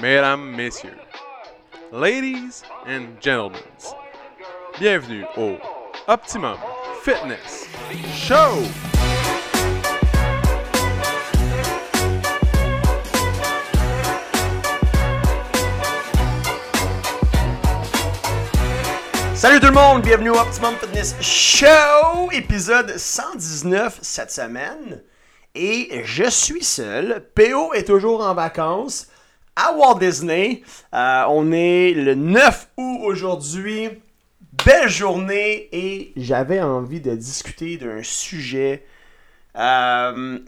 mesdames, messieurs, ladies and gentlemen, bienvenue au Optimum Fitness Show! Salut tout le monde, bienvenue au Optimum Fitness Show, épisode 119 cette semaine. Et je suis seul. PO est toujours en vacances à Walt Disney. Euh, on est le 9 août aujourd'hui. Belle journée et j'avais envie de discuter d'un sujet euh,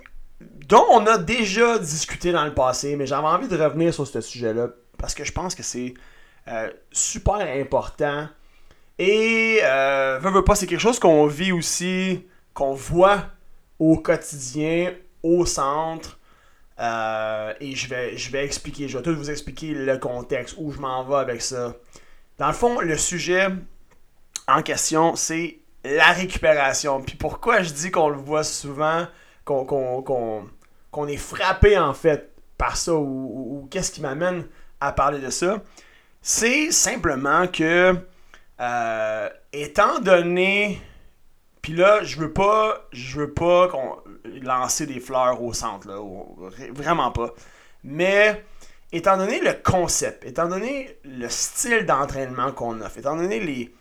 dont on a déjà discuté dans le passé, mais j'avais envie de revenir sur ce sujet-là parce que je pense que c'est euh, super important. Et, veux, veux pas, c'est quelque chose qu'on vit aussi, qu'on voit au quotidien, au centre. Euh, et je vais, je vais expliquer, je vais tout vous expliquer le contexte, où je m'en vais avec ça. Dans le fond, le sujet en question, c'est la récupération. Puis pourquoi je dis qu'on le voit souvent, qu'on est frappé en fait par ça, ou qu'est-ce qui m'amène à parler de ça, c'est simplement que, euh, étant donné, puis là, je veux pas, je veux pas qu'on lancer des fleurs au centre, là, vraiment pas. Mais étant donné le concept, étant donné le style d'entraînement qu'on offre, étant donné les,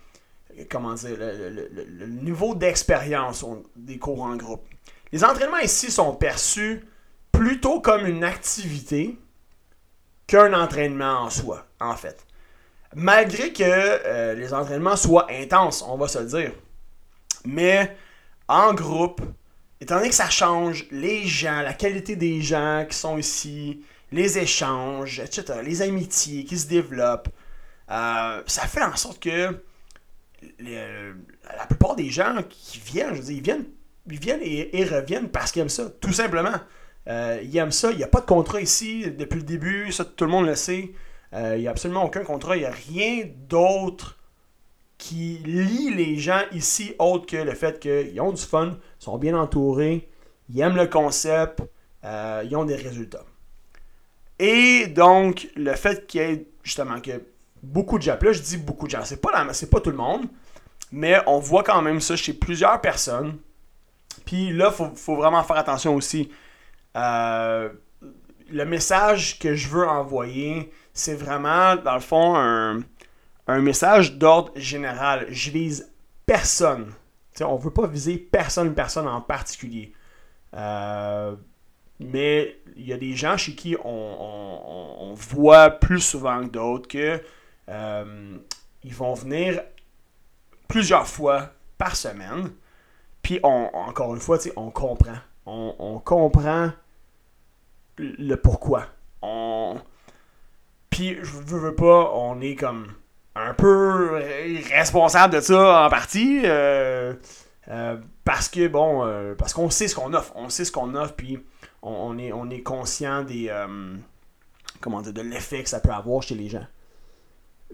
comment dire, le, niveau d'expérience des cours en groupe, les entraînements ici sont perçus plutôt comme une activité qu'un entraînement en soi, en fait. Malgré que euh, les entraînements soient intenses, on va se le dire. Mais en groupe, étant donné que ça change les gens, la qualité des gens qui sont ici, les échanges, etc., les amitiés qui se développent, euh, ça fait en sorte que les- la plupart des gens qui viennent, je veux dire, ils viennent, ils viennent et, reviennent parce qu'ils aiment ça, tout simplement. Euh, ils aiment ça, il n'y a pas de contrat ici depuis le début, ça tout le monde le sait. Euh, il n'y a absolument aucun contrat, il n'y a rien d'autre qui lie les gens ici autre que le fait qu'ils ont du fun, sont bien entourés, ils aiment le concept, euh, ils ont des résultats. Et donc, le fait qu'il y ait justement que beaucoup de gens, là je dis beaucoup de gens, c'est pas, pas tout le monde, mais on voit quand même ça chez plusieurs personnes. Puis là, il faut, faut vraiment faire attention aussi. Euh, le message que je veux envoyer, c'est vraiment, dans le fond, un, un message d'ordre général. Je vise personne. On veut pas viser personne, personne en particulier. Euh, mais il y a des gens chez qui on, voit plus souvent que d'autres que euh, vont venir plusieurs fois par semaine. Puis on, encore une fois, on comprend. On, comprend le pourquoi. On... Puis je veux pas, on est comme un peu responsable de ça en partie. euh, euh, parce que bon, euh, parce qu'on sait ce qu'on offre. On sait ce qu'on offre, puis on, est, on est conscient des. comment dire, de l'effet que ça peut avoir chez les gens.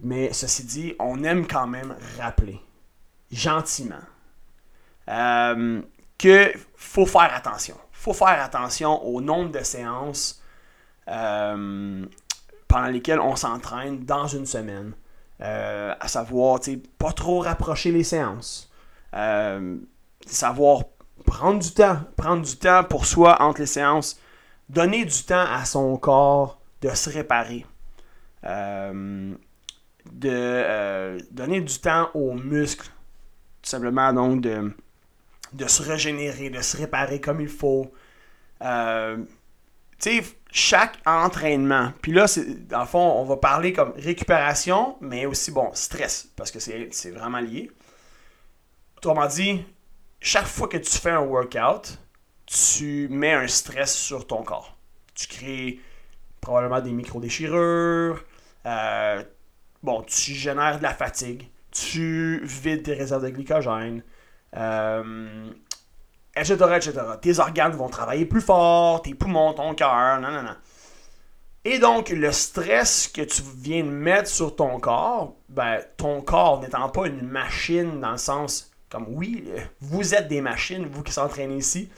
Mais ceci dit, on aime quand même rappeler, gentiment, euh, que faut faire attention. faut faire attention au nombre de séances pendant lesquelles on s'entraîne dans une semaine. Euh, à savoir, tu pas trop rapprocher les séances. Euh, savoir prendre du temps. Prendre du temps pour soi entre les séances. Donner du temps à son corps de se réparer. Euh, de euh, donner du temps aux muscles. Tout simplement, donc, de, de se régénérer, de se réparer comme il faut. Tu sais, chaque entraînement, puis là, dans le fond, on va parler comme récupération, mais aussi, bon, stress, parce que c'est, c'est vraiment lié. Autrement dit, chaque fois que tu fais un workout, tu mets un stress sur ton corps. Tu crées probablement des micro-déchirures, euh, bon, tu génères de la fatigue, tu vides tes réserves de glycogène, euh, etc., etc. Tes organes vont travailler plus fort, tes poumons, ton cœur, non, non, non. Et donc, le stress que tu viens de mettre sur ton corps, ben, ton corps n'étant pas une machine dans le sens, comme oui, euh, vous êtes des machines, vous qui s'entraînez ici,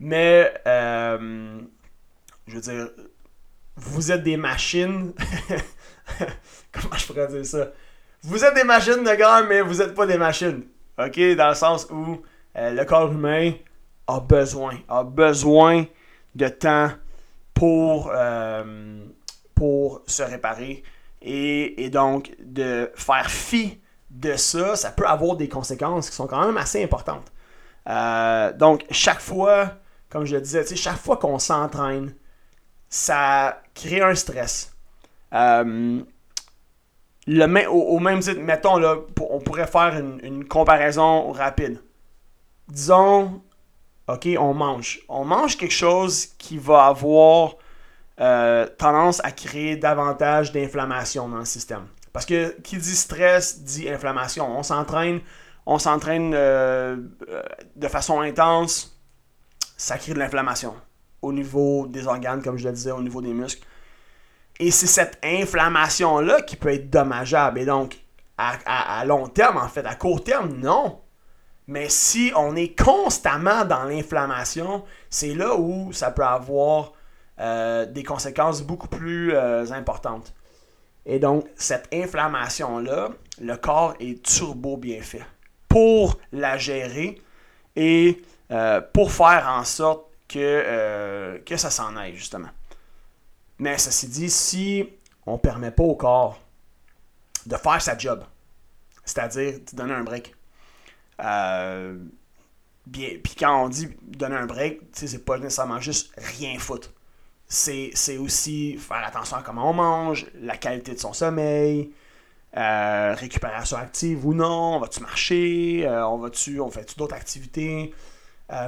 mais, euh, je veux dire, vous êtes des machines. Comment je pourrais dire ça? Vous êtes des machines de guerre, mais vous n'êtes pas des machines. OK? Dans le sens où euh, le corps humain a besoin, a besoin de temps pour, euh, pour se réparer. Et, et, donc, de faire fi de ça, ça peut avoir des conséquences qui sont quand même assez importantes. Euh, donc, chaque fois, comme je le disais, chaque fois qu'on s'entraîne, ça crée un stress. Le, au, même titre, mettons, là, on pourrait faire une, comparaison rapide. Disons, OK, on mange. On mange quelque chose qui va avoir euh, tendance à créer davantage d'inflammation dans le système. Parce que qui dit stress dit inflammation. On s'entraîne, on s'entraîne euh, de façon intense, ça crée de l'inflammation au niveau des organes, comme je le disais, au niveau des muscles. Et c'est cette inflammation-là qui peut être dommageable. Et donc, à, long terme, en fait, à court terme, non. Mais si on est constamment dans l'inflammation, c'est là où ça peut avoir euh, des conséquences beaucoup plus euh, importantes. Et donc, cette inflammation-là, le corps est turbo bien fait pour la gérer et euh, pour faire en sorte que, que ça s'en aille, justement. Mais ceci dit, si on ne permet pas au corps de faire sa job, c'est-à-dire de donner un break, euh, puis quand on dit donner un break, c'est pas nécessairement juste rien foutre. C'est, aussi faire attention à comment on mange, la qualité de son sommeil, euh, récupération active ou non, on va-tu marcher, euh, on va-tu, on fait-tu d'autres activités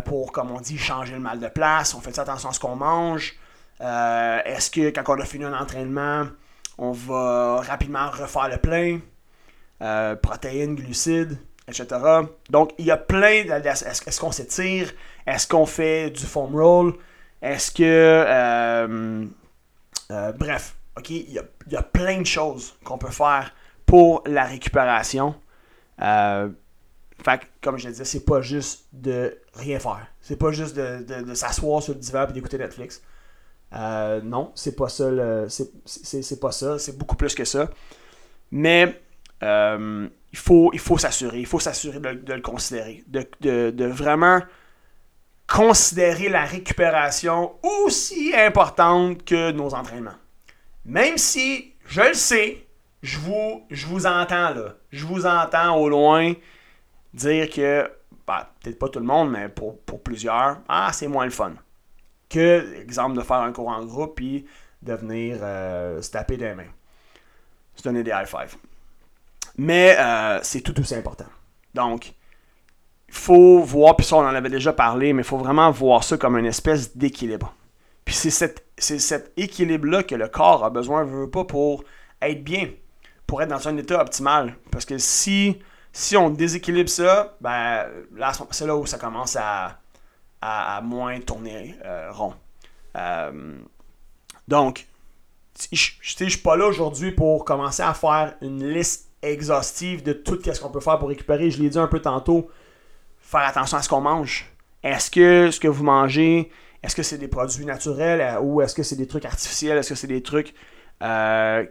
pour, comme on dit, changer le mal de place, on fait attention à ce qu'on mange, est-ce que quand on a fini un entraînement, on va rapidement refaire le plein? Protéines, glucides, etc. Donc, il y a plein. Est-ce qu'on s'étire? Est-ce qu'on fait du foam roll? Est-ce que... Euh, bref, OK? Il y, a, plein de choses qu'on peut faire pour la récupération. fait comme je le disais, c'est pas juste de rien faire. C'est pas juste de, de s'asseoir sur le divan et d'écouter Netflix. Euh, non, c'est pas ça. C'est pas ça. C'est beaucoup plus que ça. Mais euh, il faut, il faut s'assurer. Il faut s'assurer de, le considérer. De, vraiment considérer la récupération aussi importante que nos entraînements. Même si, je le sais, je vous, je vous entends là. Je vous entends au loin dire que, bah, peut-être pas tout le monde, mais pour, pour plusieurs, ah, c'est moins le fun que, exemple, de faire un cours en groupe puis de venir euh, se taper des mains. Se donner des high five. Mais euh, c'est tout aussi important. Donc, il faut voir, puis ça on en avait déjà parlé, mais il faut vraiment voir ça comme une espèce d'équilibre. Puis c'est cet, équilibre-là que le corps a besoin, veut pas, pour être bien, pour être dans un état optimal. Parce que si, si on déséquilibre ça, ben là, c'est là où ça commence à, à, moins tourner euh, rond. Euh, donc, je ne suis pas là aujourd'hui pour commencer à faire une liste exhaustive de tout ce qu'on peut faire pour récupérer. Je l'ai dit un peu tantôt, faire attention à ce qu'on mange. Est-ce que ce que vous mangez, est-ce que c'est des produits naturels euh, ou est-ce que c'est des trucs artificiels? Est-ce que c'est des trucs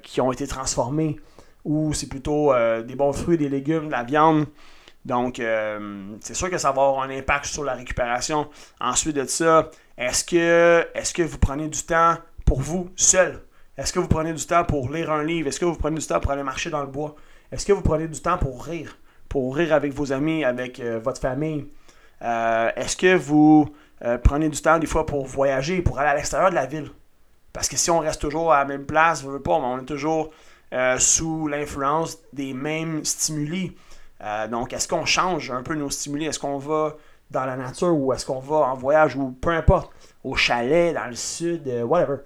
qui ont été transformés? Ou c'est plutôt des bons fruits, des légumes, de la viande? Donc, euh, c'est sûr que ça va avoir un impact sur la récupération. Ensuite de ça, est-ce que, est que vous prenez du temps pour vous seul? Est-ce que vous prenez du temps pour lire un livre? Est-ce que vous prenez du temps pour aller marcher dans le bois? Est-ce que vous prenez du temps pour rire? Pour rire avec vos amis, avec euh, votre famille? Euh, est-ce que vous prenez du temps des fois pour voyager, pour aller à l'extérieur de la ville? Parce que si on reste toujours à la même place, on, pas, on est toujours sous l'influence des mêmes stimuli. Euh, donc, est-ce qu'on change un peu nos stimuli? Est-ce qu'on va dans la nature ou est-ce qu'on va en voyage ou peu importe, au chalet, dans le sud, euh, whatever.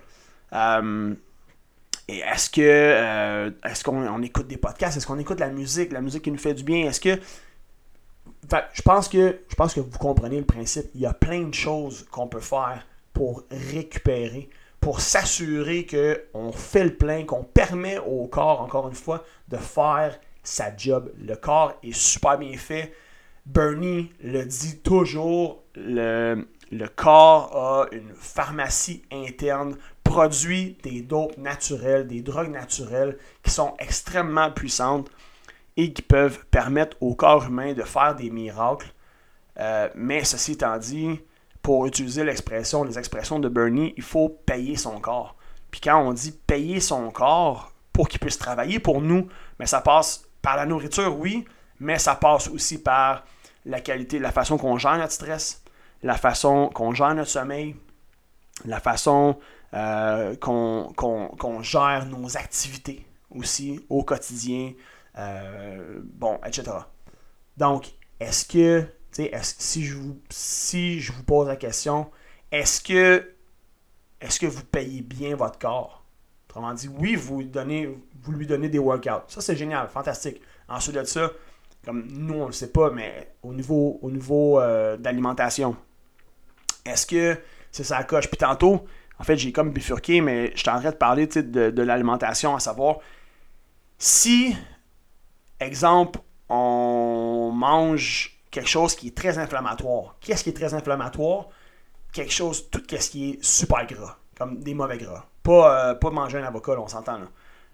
Euh, est-ce que est-ce qu'on écoute des podcasts? Est-ce qu'on écoute la musique, la musique qui nous fait du bien? Est-ce que. je pense que je pense que vous comprenez le principe. Il y a plein de choses qu'on peut faire pour récupérer, pour s'assurer qu'on fait le plein, qu'on permet au corps, encore une fois, de faire sa job. Le corps est super bien fait. Bernie le dit toujours, le, le corps a une pharmacie interne produit des dopes naturelles, des drogues naturelles qui sont extrêmement puissantes et qui peuvent permettre au corps humain de faire des miracles. Euh, mais ceci étant dit, pour utiliser l'expression, les expressions de Bernie, il faut payer son corps. Puis quand on dit payer son corps pour qu'il puisse travailler pour nous, mais ça passe par la nourriture, oui, mais ça passe aussi par la qualité, la façon qu'on gère notre stress, la façon qu'on gère notre sommeil, la façon euh, qu'on gère nos activités aussi au quotidien, euh, bon, etc. Donc, est-ce que, si, je vous, si je vous pose la question, est-ce que, est que vous payez bien votre corps? Autrement dit, oui, vous, donnez, vous lui donnez des workouts. Ça, c'est génial, fantastique. Ensuite de ça, comme nous, on ne le sait pas, mais au niveau, au niveau euh, d'alimentation, est-ce que c'est ça coche? Puis tantôt, en fait, j'ai comme bifurqué, mais je en de parler de, l'alimentation, à savoir si, exemple, on mange quelque chose qui est très inflammatoire. Qu'est-ce qui est très inflammatoire? Quelque chose, tout ce qui est super gras, comme des mauvais gras. Pas, euh, manger un avocat, on s'entend là.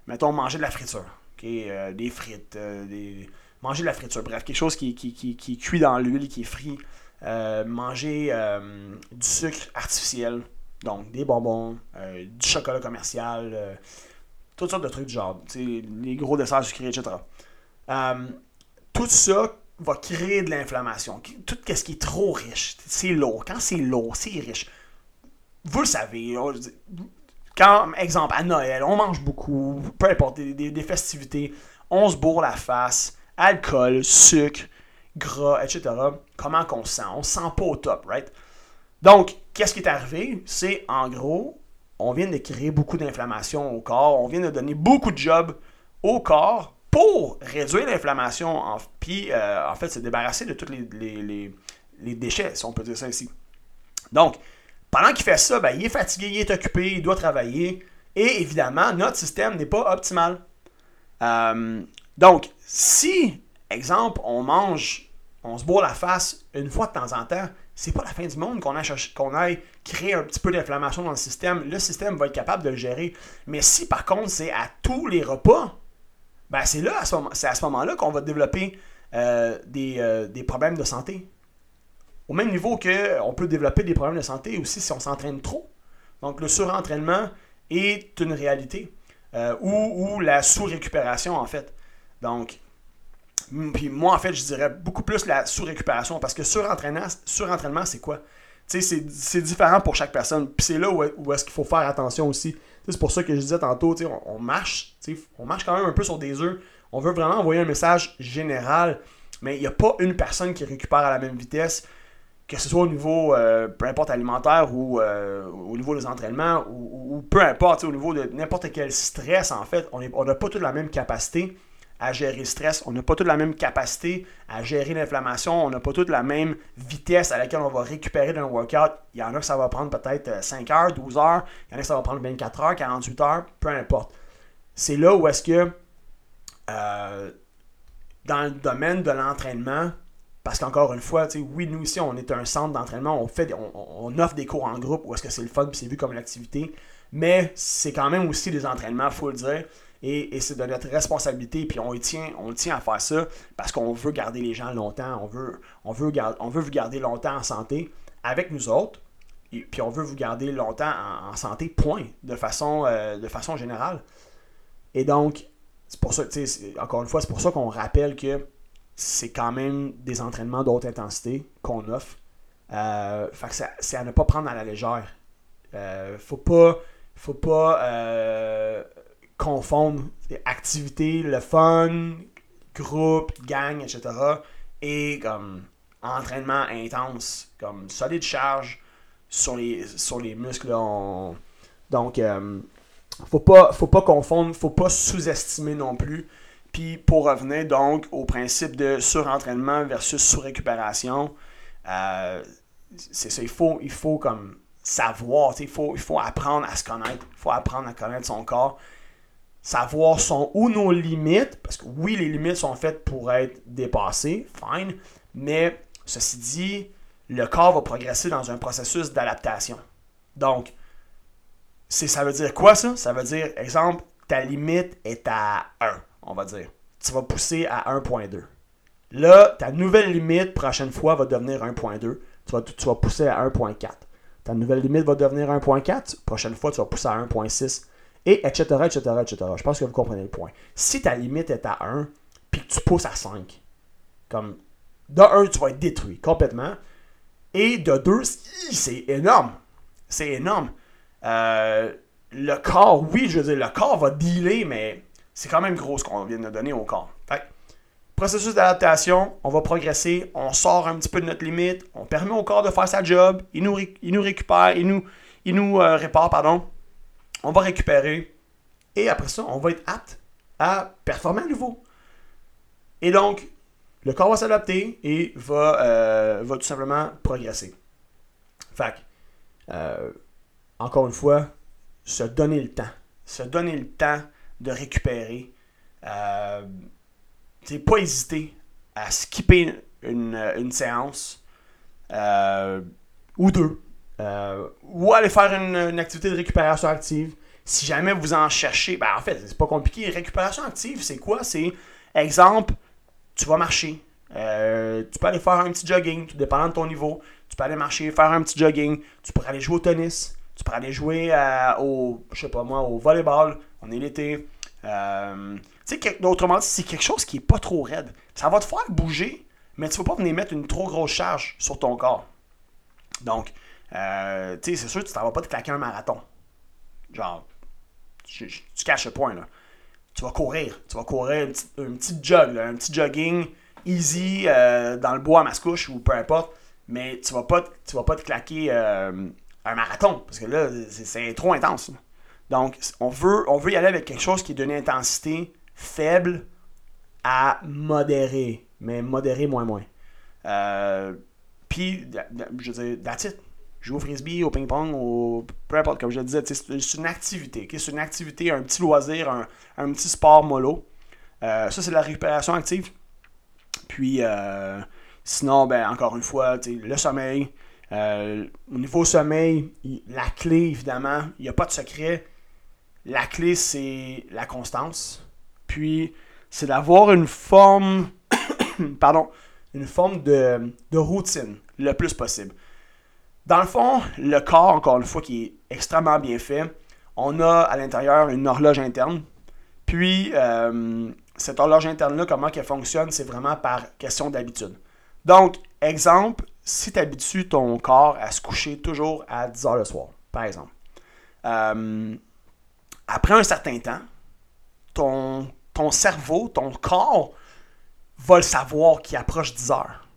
Mettons, manger de la friture. Euh, des frites, des manger de la friture, bref, quelque chose qui, qui, qui, cuit dans l'huile, qui est frit, euh, manger euh, du sucre artificiel, donc des bonbons, euh, du chocolat commercial, toutes sortes de trucs du genre, les gros desserts sucrés, etc. tout ça va créer de l'inflammation. Tout ce qui est trop riche, c'est lourd. Quand c'est lourd, c'est riche. Vous le savez, quand, exemple, à Noël, on mange beaucoup, peu importe, des, des festivités, on se bourre la face, alcool, sucre, gras, etc. Comment qu'on se sent? On se sent pas au top, right? Donc, qu'est-ce qui est arrivé? C'est en gros, on vient de créer beaucoup d'inflammation au corps, on vient de donner beaucoup de jobs au corps pour réduire l'inflammation, puis euh, en fait se débarrasser de tous les, déchets, si on peut dire ça ici. Donc, pendant qu'il fait ça, ben, il est fatigué, il est occupé, il doit travailler, et évidemment, notre système n'est pas optimal. Euh, donc, si, exemple, on mange, on se boit la face une fois de temps en temps, c'est pas la fin du monde qu'on aille, créer un petit peu d'inflammation dans le système. Le système va être capable de le gérer. Mais si par contre c'est à tous les repas, ben c'est là, c'est à ce moment-là qu'on va développer euh, euh, des, problèmes de santé. Au même niveau qu'on peut développer des problèmes de santé aussi si on s'entraîne trop. Donc le surentraînement est une réalité. Euh, ou, la sous-récupération en fait. Donc, puis moi, en fait, je dirais beaucoup plus la sous-récupération parce que surentraînement, surentraînement c'est quoi? C'est différent pour chaque personne. Puis c'est là où, est-ce qu'il faut faire attention aussi. C'est pour ça que je disais tantôt, on, on marche, on marche quand même un peu sur des œufs. On veut vraiment envoyer un message général, mais il n'y a pas une personne qui récupère à la même vitesse, que ce soit au niveau, euh, peu importe, alimentaire ou euh, au niveau des entraînements, ou, peu importe, au niveau de n'importe quel stress, en fait, on n'a pas toute la même capacité à gérer le stress. On n'a pas toute la même capacité à gérer l'inflammation. On n'a pas toute la même vitesse à laquelle on va récupérer d'un workout. Il y en a que ça va prendre peut-être 5 euh, heures, 12 heures. Il y en a que ça va prendre 24 heures, 48 heures, peu importe. C'est là où est-ce que euh, dans le domaine de l'entraînement, parce qu'encore une fois, oui, nous ici, on est un centre d'entraînement, on, fait, on, offre des cours en groupe où est-ce que c'est le fun et c'est vu comme l'activité, mais c'est quand même aussi des entraînements, il faut le dire. Et, c'est de notre responsabilité, puis on, tient, on tient à faire ça parce qu'on veut garder les gens longtemps, on veut, on, veut on veut vous garder longtemps en santé avec nous autres, puis on veut vous garder longtemps en, santé, point, de façon, euh, de façon générale. Et donc, c'est pour ça, encore une fois, c'est pour ça qu'on rappelle que c'est quand même des entraînements d'autre intensité qu'on offre. Euh, fait que c'est à ne pas prendre à la légère. Euh, faut pas, faut pas confondre activité, le fun, groupe, gang, etc. et comme entraînement intense, comme solide charge sur les, sur les muscles. Donc, euh, faut pas, faut pas confondre, faut pas sous-estimer non plus. Puis pour revenir donc au principe de surentraînement versus sous-récupération, euh, c'est ça, il faut, il faut comme savoir, il faut, il faut apprendre à se connaître, il faut apprendre à connaître son corps savoir sont où nos limites, parce que oui, les limites sont faites pour être dépassées, fine, mais ceci dit, le corps va progresser dans un processus d'adaptation. Donc, ça veut dire quoi ça? Ça veut dire, exemple, ta limite est à 1, on va dire. Tu vas pousser à 1.2. Là, ta nouvelle limite, prochaine fois, va devenir 1.2. Tu vas, tu vas pousser à 1.4. Ta nouvelle limite va devenir 1.4. Prochaine fois, tu vas pousser à 1.6. Et etc., etc., etc. Je pense que vous comprenez le point. Si ta limite est à 1, puis que tu pousses à 5, comme de 1, tu vas être détruit complètement. Et de 2, c'est énorme. C'est énorme. Euh, le corps, oui, je veux dire, le corps va dealer, mais c'est quand même gros ce qu'on vient de donner au corps. Fait processus d'adaptation, on va progresser, on sort un petit peu de notre limite, on permet au corps de faire sa job, il nous, il nous récupère, il nous, il nous euh, répare, pardon. On va récupérer. Et après ça, on va être apte à performer à nouveau. Et donc, le corps va s'adapter et va, euh, tout simplement progresser. Fait euh, encore une fois, se donner le temps. Se donner le temps de récupérer. Euh, pas hésiter à skipper une, séance euh, ou deux. Ou aller faire une, activité de récupération active. Si jamais vous en cherchez, ben en fait, c'est pas compliqué. Récupération active, c'est quoi? C'est, exemple, tu vas marcher. Euh, tu peux aller faire un petit jogging, tout dépendant de ton niveau. Tu peux aller marcher, faire un petit jogging. Tu peux aller jouer au tennis. Tu peux aller jouer euh, au, je sais pas moi, au volleyball. On est l'été. Euh, tu sais, autrement dit, c'est quelque chose qui est pas trop raide. Ça va te faire bouger, mais tu ne vas pas venir mettre une trop grosse charge sur ton corps. Donc, tu sais, c'est sûr tu ne vas pas te claquer un marathon. Genre, tu, caches le point, là tu vas courir. Tu vas courir un petit, jog, un petit jogging easy euh, dans le bois à Mascouche ou peu importe. Mais tu vas pas, tu vas pas te claquer euh, un marathon parce que là, c'est trop intense. Donc, on veut, on veut y aller avec quelque chose qui est d'une intensité faible à modérée, mais modérée moins moins. Euh, puis, je veux dire, that's it jouer au frisbee, au ping-pong, ou peu importe, comme je le disais, c'est une activité. C'est une activité, un petit loisir, un, petit sport mollo. Euh, ça, c'est la récupération active. Puis, euh, sinon, ben, encore une fois, le sommeil. Euh, au niveau sommeil, la clé, évidemment, il n'y a pas de secret. La clé, c'est la constance. Puis, c'est d'avoir une forme, pardon, une forme de routine le plus possible. Dans le fond, le corps, encore une fois, qui est extrêmement bien fait, on a à l'intérieur une horloge interne. Puis, euh, cette horloge interne-là, comment elle fonctionne, c'est vraiment par question d'habitude. Donc, exemple, si tu habitues ton corps à se coucher toujours à 10 heures le soir, par exemple, euh, après un certain temps, ton, ton cerveau, ton corps va le savoir qu'il approche 10 heures.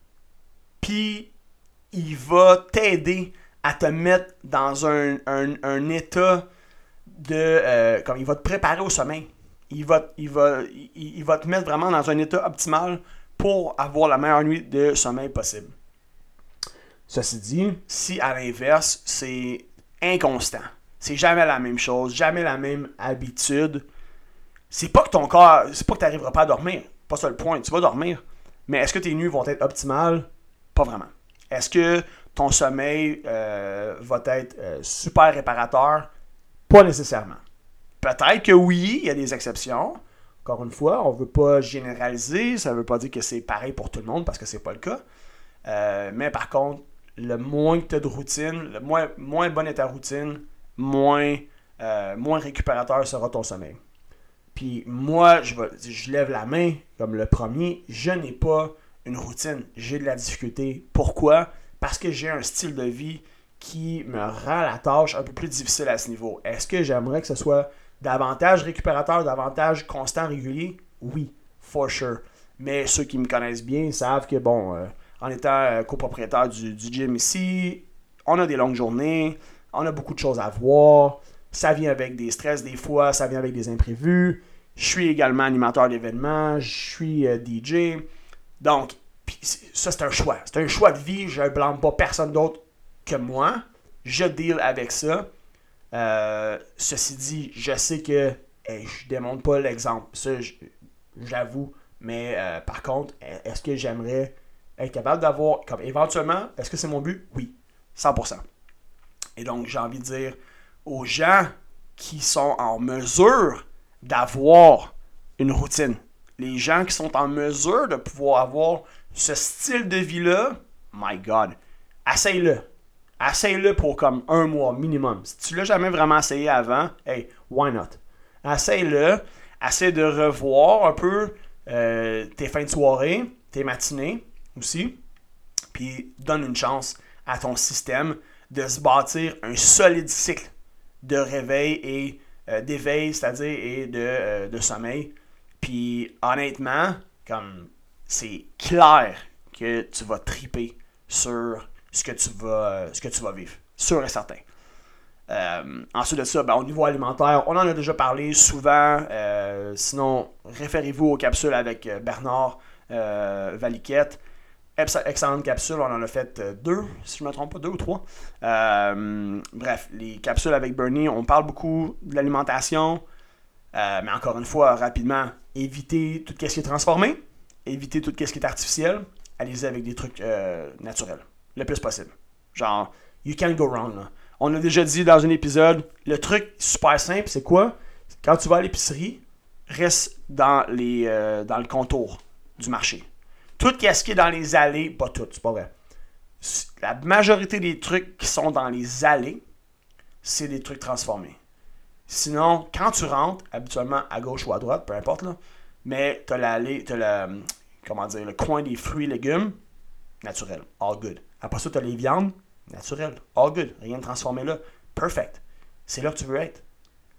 Puis, il va t'aider à te mettre dans un, état de. Euh, comme il va te préparer au sommeil. Il va, il, va, il, va te mettre vraiment dans un état optimal pour avoir la meilleure nuit de sommeil possible. Ceci dit, si à l'inverse, c'est inconstant, c'est jamais la même chose, jamais la même habitude, c'est pas que ton corps, c'est pas que tu n'arriveras pas à dormir, pas ça le point, tu vas dormir, mais est-ce que tes nuits vont être optimales? Pas vraiment. Est-ce que ton sommeil euh, va être euh, super réparateur? Pas nécessairement. Peut-être que oui, il y a des exceptions. Encore une fois, on ne veut pas généraliser, ça ne veut pas dire que c'est pareil pour tout le monde parce que ce n'est pas le cas. Euh, mais par contre, le moins que tu as de routine, le moins, moins bonne est routine, moins, moins récupérateur sera ton sommeil. Puis moi, je lève la main comme le premier, je n'ai pas une routine, j'ai de la difficulté. Pourquoi? Parce que j'ai un style de vie qui me rend la tâche un peu plus difficile à ce niveau. Est-ce que j'aimerais que ce soit davantage récupérateur, davantage constant, régulier? Oui, for sure. Mais ceux qui me connaissent bien savent que, bon, euh, en étant euh, copropriétaire du, du gym ici, on a des longues journées, on a beaucoup de choses à voir, ça vient avec des stress des fois, ça vient avec des imprévus. Je suis également animateur d'événements, je suis euh, DJ. Donc, ça, c'est un choix. C'est un choix de vie. Je ne blâme pas personne d'autre que moi. Je deal avec ça. Euh, ceci dit, je sais que je je démontre pas l'exemple. Ça, j'avoue. Mais euh, par contre, est-ce que j'aimerais être capable d'avoir, comme éventuellement, est-ce que c'est mon but? Oui, 100%. Et donc, j'ai envie de dire aux gens qui sont en mesure d'avoir une routine. Les gens qui sont en mesure de pouvoir avoir ce style de vie-là, my God, essaye-le. Essaye-le pour comme un mois minimum. Si tu l'as jamais vraiment essayé avant, hey, why not? Essaye-le. Essaye de revoir un peu euh, tes fins de soirée, tes matinées aussi. Puis donne une chance à ton système de se bâtir un solide cycle de réveil et euh, d'éveil, c'est-à-dire et de, euh, de sommeil. Puis honnêtement, comme c'est clair que tu vas triper sur ce que tu vas, ce que tu vas vivre. Sûr et certain. Euh, ensuite de ça, ben, au niveau alimentaire, on en a déjà parlé souvent. Euh, sinon, référez-vous aux capsules avec euh, Bernard Valiquette. Excellente capsule, on en a fait deux, si je ne me trompe pas, deux ou trois. bref, les capsules avec Bernie, on parle beaucoup de l'alimentation. mais encore une fois, rapidement, évitez tout ce qui est transformé, évitez tout ce qui est artificiel, allez-y avec des trucs naturels, le plus possible. Genre, you can't go wrong. Là. On a déjà dit dans un épisode, le truc super simple, c'est quoi? Quand tu vas à l'épicerie, reste dans, les, euh, dans le contour du marché. Tout ce qui est dans les allées, pas tout, c'est pas vrai. La majorité des trucs qui sont dans les allées, c'est des trucs transformés. Sinon, quand tu rentres, habituellement à gauche ou à droite, peu importe, là, mais tu as tu as le, comment dire, le coin des fruits et légumes, naturel, all good. Après ça, tu as les viandes, Naturel. All good. Rien de transformé là. Perfect. C'est là que tu veux être.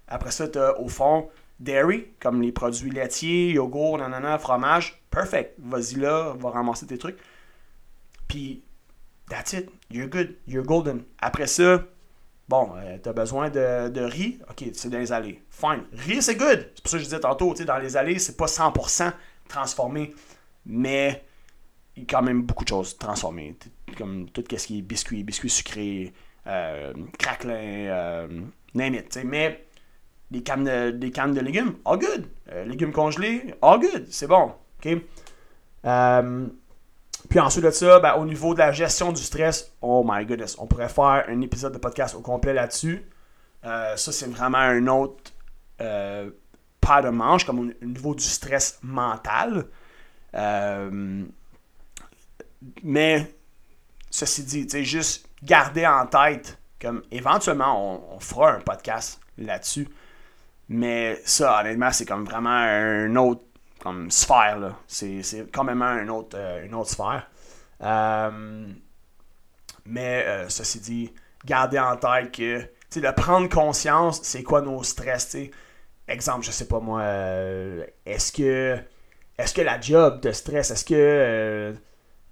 Après ça, tu as au fond dairy, comme les produits laitiers, yogourt, nanana, fromage. Perfect. Vas-y là, va ramasser tes trucs. Puis, that's it. You're good. You're golden. Après ça, bon, euh, tu as besoin de, de, riz? Ok, c'est dans les allées. Fine. Riz, c'est good. C'est pour ça que je disais tantôt, dans les allées, c'est pas 100% transformé. Mais il y a quand même beaucoup de choses transformées. Comme tout ce qui est biscuits, biscuits sucrés, euh, craquelin, euh, name. Mais des cannes, de, des cannes de légumes, all good. Euh, légumes congelés, all good. C'est bon. OK? Euh, puis ensuite de ça, ben, au niveau de la gestion du stress, oh my goodness, on pourrait faire un épisode de podcast au complet là-dessus. ça, c'est vraiment un autre pas de manche, comme au niveau du stress mental. Euh, mais, ceci dit, juste garder en tête, comme éventuellement, on, fera un podcast là-dessus. Mais ça, honnêtement, c'est comme vraiment un autre comme sphère. Là. C'est, quand même un autre, euh, une autre sphère. Euh, mais euh, ceci dit, garder en tête que de prendre conscience, c'est quoi nos stress. sais? Exemple, je sais pas moi, est-ce que est-ce que la job te stresse? Est-ce que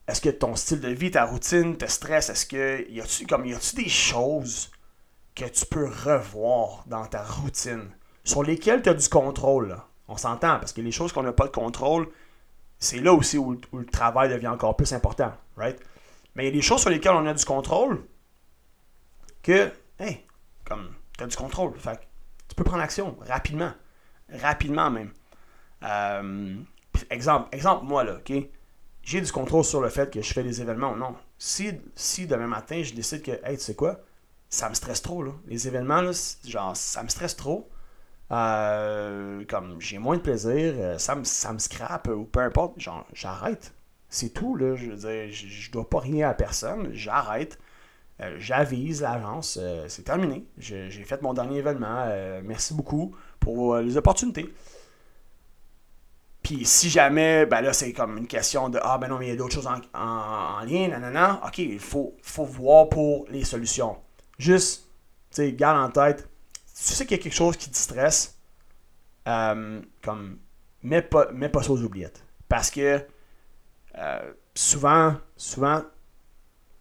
est-ce que ton style de vie, ta routine te stresse? Est-ce que y a-tu comme y a-tu des choses que tu peux revoir dans ta routine? Sur lesquelles tu as du contrôle? On s'entend parce que les choses qu'on n'a pas de contrôle, c'est là aussi où, le travail devient encore plus important, right? Mais il y a des choses sur lesquelles on a du contrôle que, hey, comme tu as du contrôle, fait tu peux prendre action rapidement, rapidement même. Euh, exemple, exemple moi là, ok? j'ai du contrôle sur le fait que je fais des événements ou non. Si, si demain matin, je décide que, hey, tu sais quoi, ça me stresse trop, là. Les événements, là, genre, ça me stresse trop. Euh, comme j'ai moins de plaisir, euh, ça me, scrape ou peu importe, j'arrête. C'est tout. Je veux dois pas rien à personne, j'arrête. Euh, j'avise l'agence, c'est terminé. J'ai fait mon dernier événement. merci beaucoup pour les opportunités. Puis si jamais, ben là, c'est comme une question de Ah, ben non, mais il y a d'autres choses en, en, lien. Ok, il faut, faut voir pour les solutions. Juste, tu sais, garde en tête, tu sais qu'il y a quelque chose qui te stresse, euh, comme, mets pas, mets pas ça aux oubliettes. Parce que euh, souvent, souvent,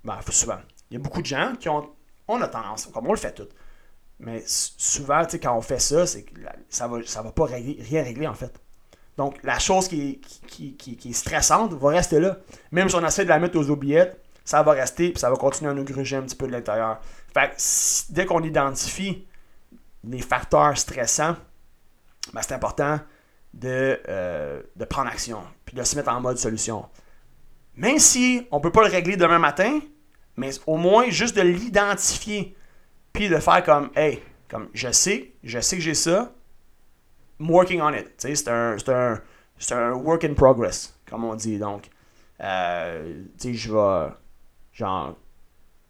ben, souvent, il y a beaucoup de gens qui ont, on tendance, comme on le fait tout. Mais souvent, tu sais, quand on fait ça, c'est que ça va, ça va pas rien régler en fait. Donc, la chose qui est, qui, stressante va rester là. Même si on essaie de la mettre aux oubliettes, ça va rester et ça va continuer à nous gruger un petit peu de l'intérieur. Fait que dès qu'on identifie les facteurs stressants, ben, c'est important de, euh, de prendre action puis de se mettre en mode solution. Même si on ne peut pas le régler demain matin, mais au moins juste de l'identifier puis de faire comme Hey, Comme, je sais, je sais que j'ai ça. I'm working on it. C'est un, un, un work in progress, comme on dit. Donc, euh, je vais, genre,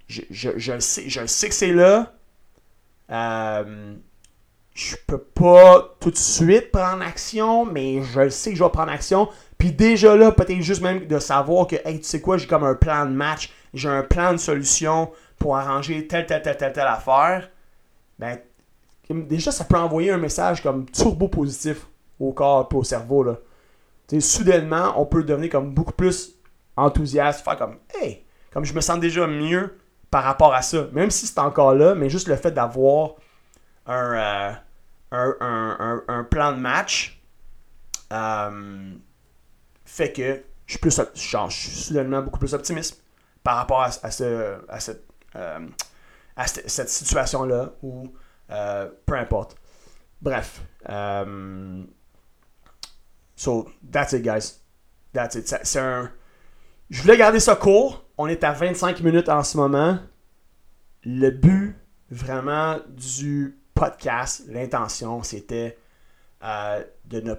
je, je, je sais, je sais que c'est là. Euh, je peux pas tout de suite prendre action, mais je sais que je vais prendre action. Puis déjà là, peut-être juste même de savoir que, hey, tu sais quoi, j'ai comme un plan de match, j'ai un plan de solution pour arranger telle, telle, telle, telle, telle affaire. Ben, déjà, ça peut envoyer un message comme turbo positif au corps et au cerveau. Là. Tu sais, soudainement, on peut devenir comme beaucoup plus enthousiaste, faire comme, hey, comme je me sens déjà mieux par rapport à ça. Même si c'est encore là, mais juste le fait d'avoir un, euh, plan de match euh, fait que je suis, plus, je suis soudainement beaucoup plus optimiste par rapport à, euh, cette, situation-là ou peu importe. Bref. so, that's it, guys. That's it. Je voulais garder ça court. On est à 25 minutes en ce moment. Le but, vraiment, du podcast, l'intention, c'était euh, de, ne,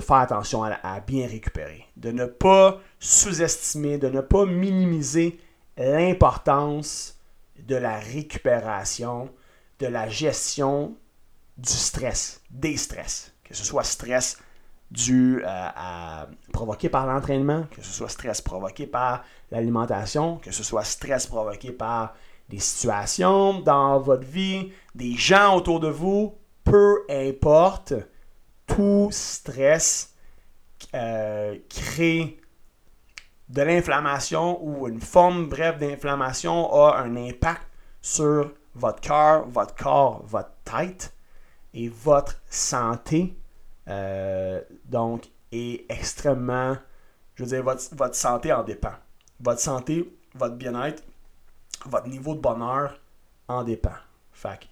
faire attention à bien récupérer. De ne pas sous-estimer, de ne pas minimiser l'importance de la récupération, de la gestion du stress, des stress. Que ce soit stress dû euh, à, provoqué par l'entraînement, que ce soit stress provoqué par l'alimentation, que ce soit stress provoqué par des situations dans votre vie, des gens autour de vous, peu importe, tout stress euh, crée de l'inflammation ou une forme bref d'inflammation a un impact sur votre cœur, votre corps, votre tête et votre santé. Euh, donc, est extrêmement, je veux dire, votre, votre santé en dépend. Votre santé, votre bien-être, votre niveau de bonheur en dépend. Fait que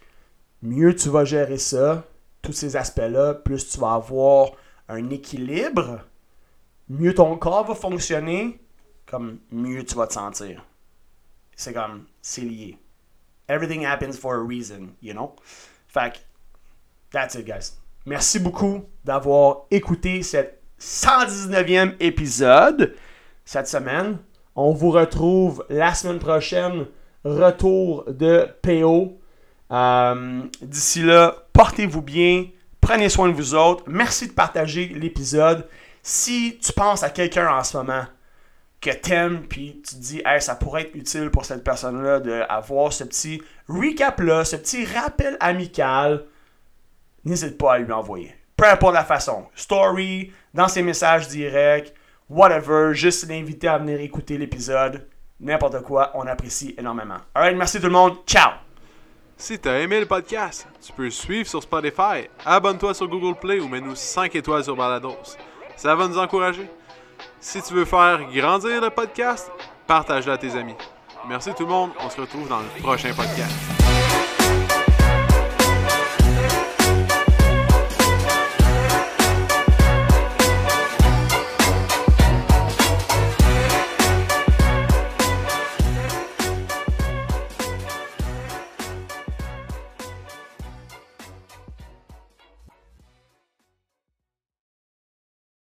mieux tu vas gérer ça, tous ces aspects-là, plus tu vas avoir un équilibre, mieux ton corps va fonctionner, comme mieux tu vas te sentir. C'est comme, c'est lié. Everything happens for a reason, you know? Fait que, that's it, guys. Merci beaucoup d'avoir écouté cet 119e épisode cette semaine. On vous retrouve la semaine prochaine. Retour de PO. Euh, D'ici là, portez-vous bien. Prenez soin de vous autres. Merci de partager l'épisode. Si tu penses à quelqu'un en ce moment que t'aimes, puis tu te dis, hey, ça pourrait être utile pour cette personne-là d'avoir ce petit recap-là, ce petit rappel amical, n'hésite pas à lui envoyer. Peu importe la façon. Story, dans ses messages directs, whatever, juste l'inviter à venir écouter l'épisode. N'importe quoi, on apprécie énormément. Alright, merci tout le monde. Ciao! Si t'as aimé le podcast, tu peux suivre sur Spotify, abonne-toi sur Google Play ou mets-nous 5 étoiles sur Balados. Ça va nous encourager. Si tu veux faire grandir le podcast, partage-le à tes amis. Merci tout le monde, on se retrouve dans le prochain podcast.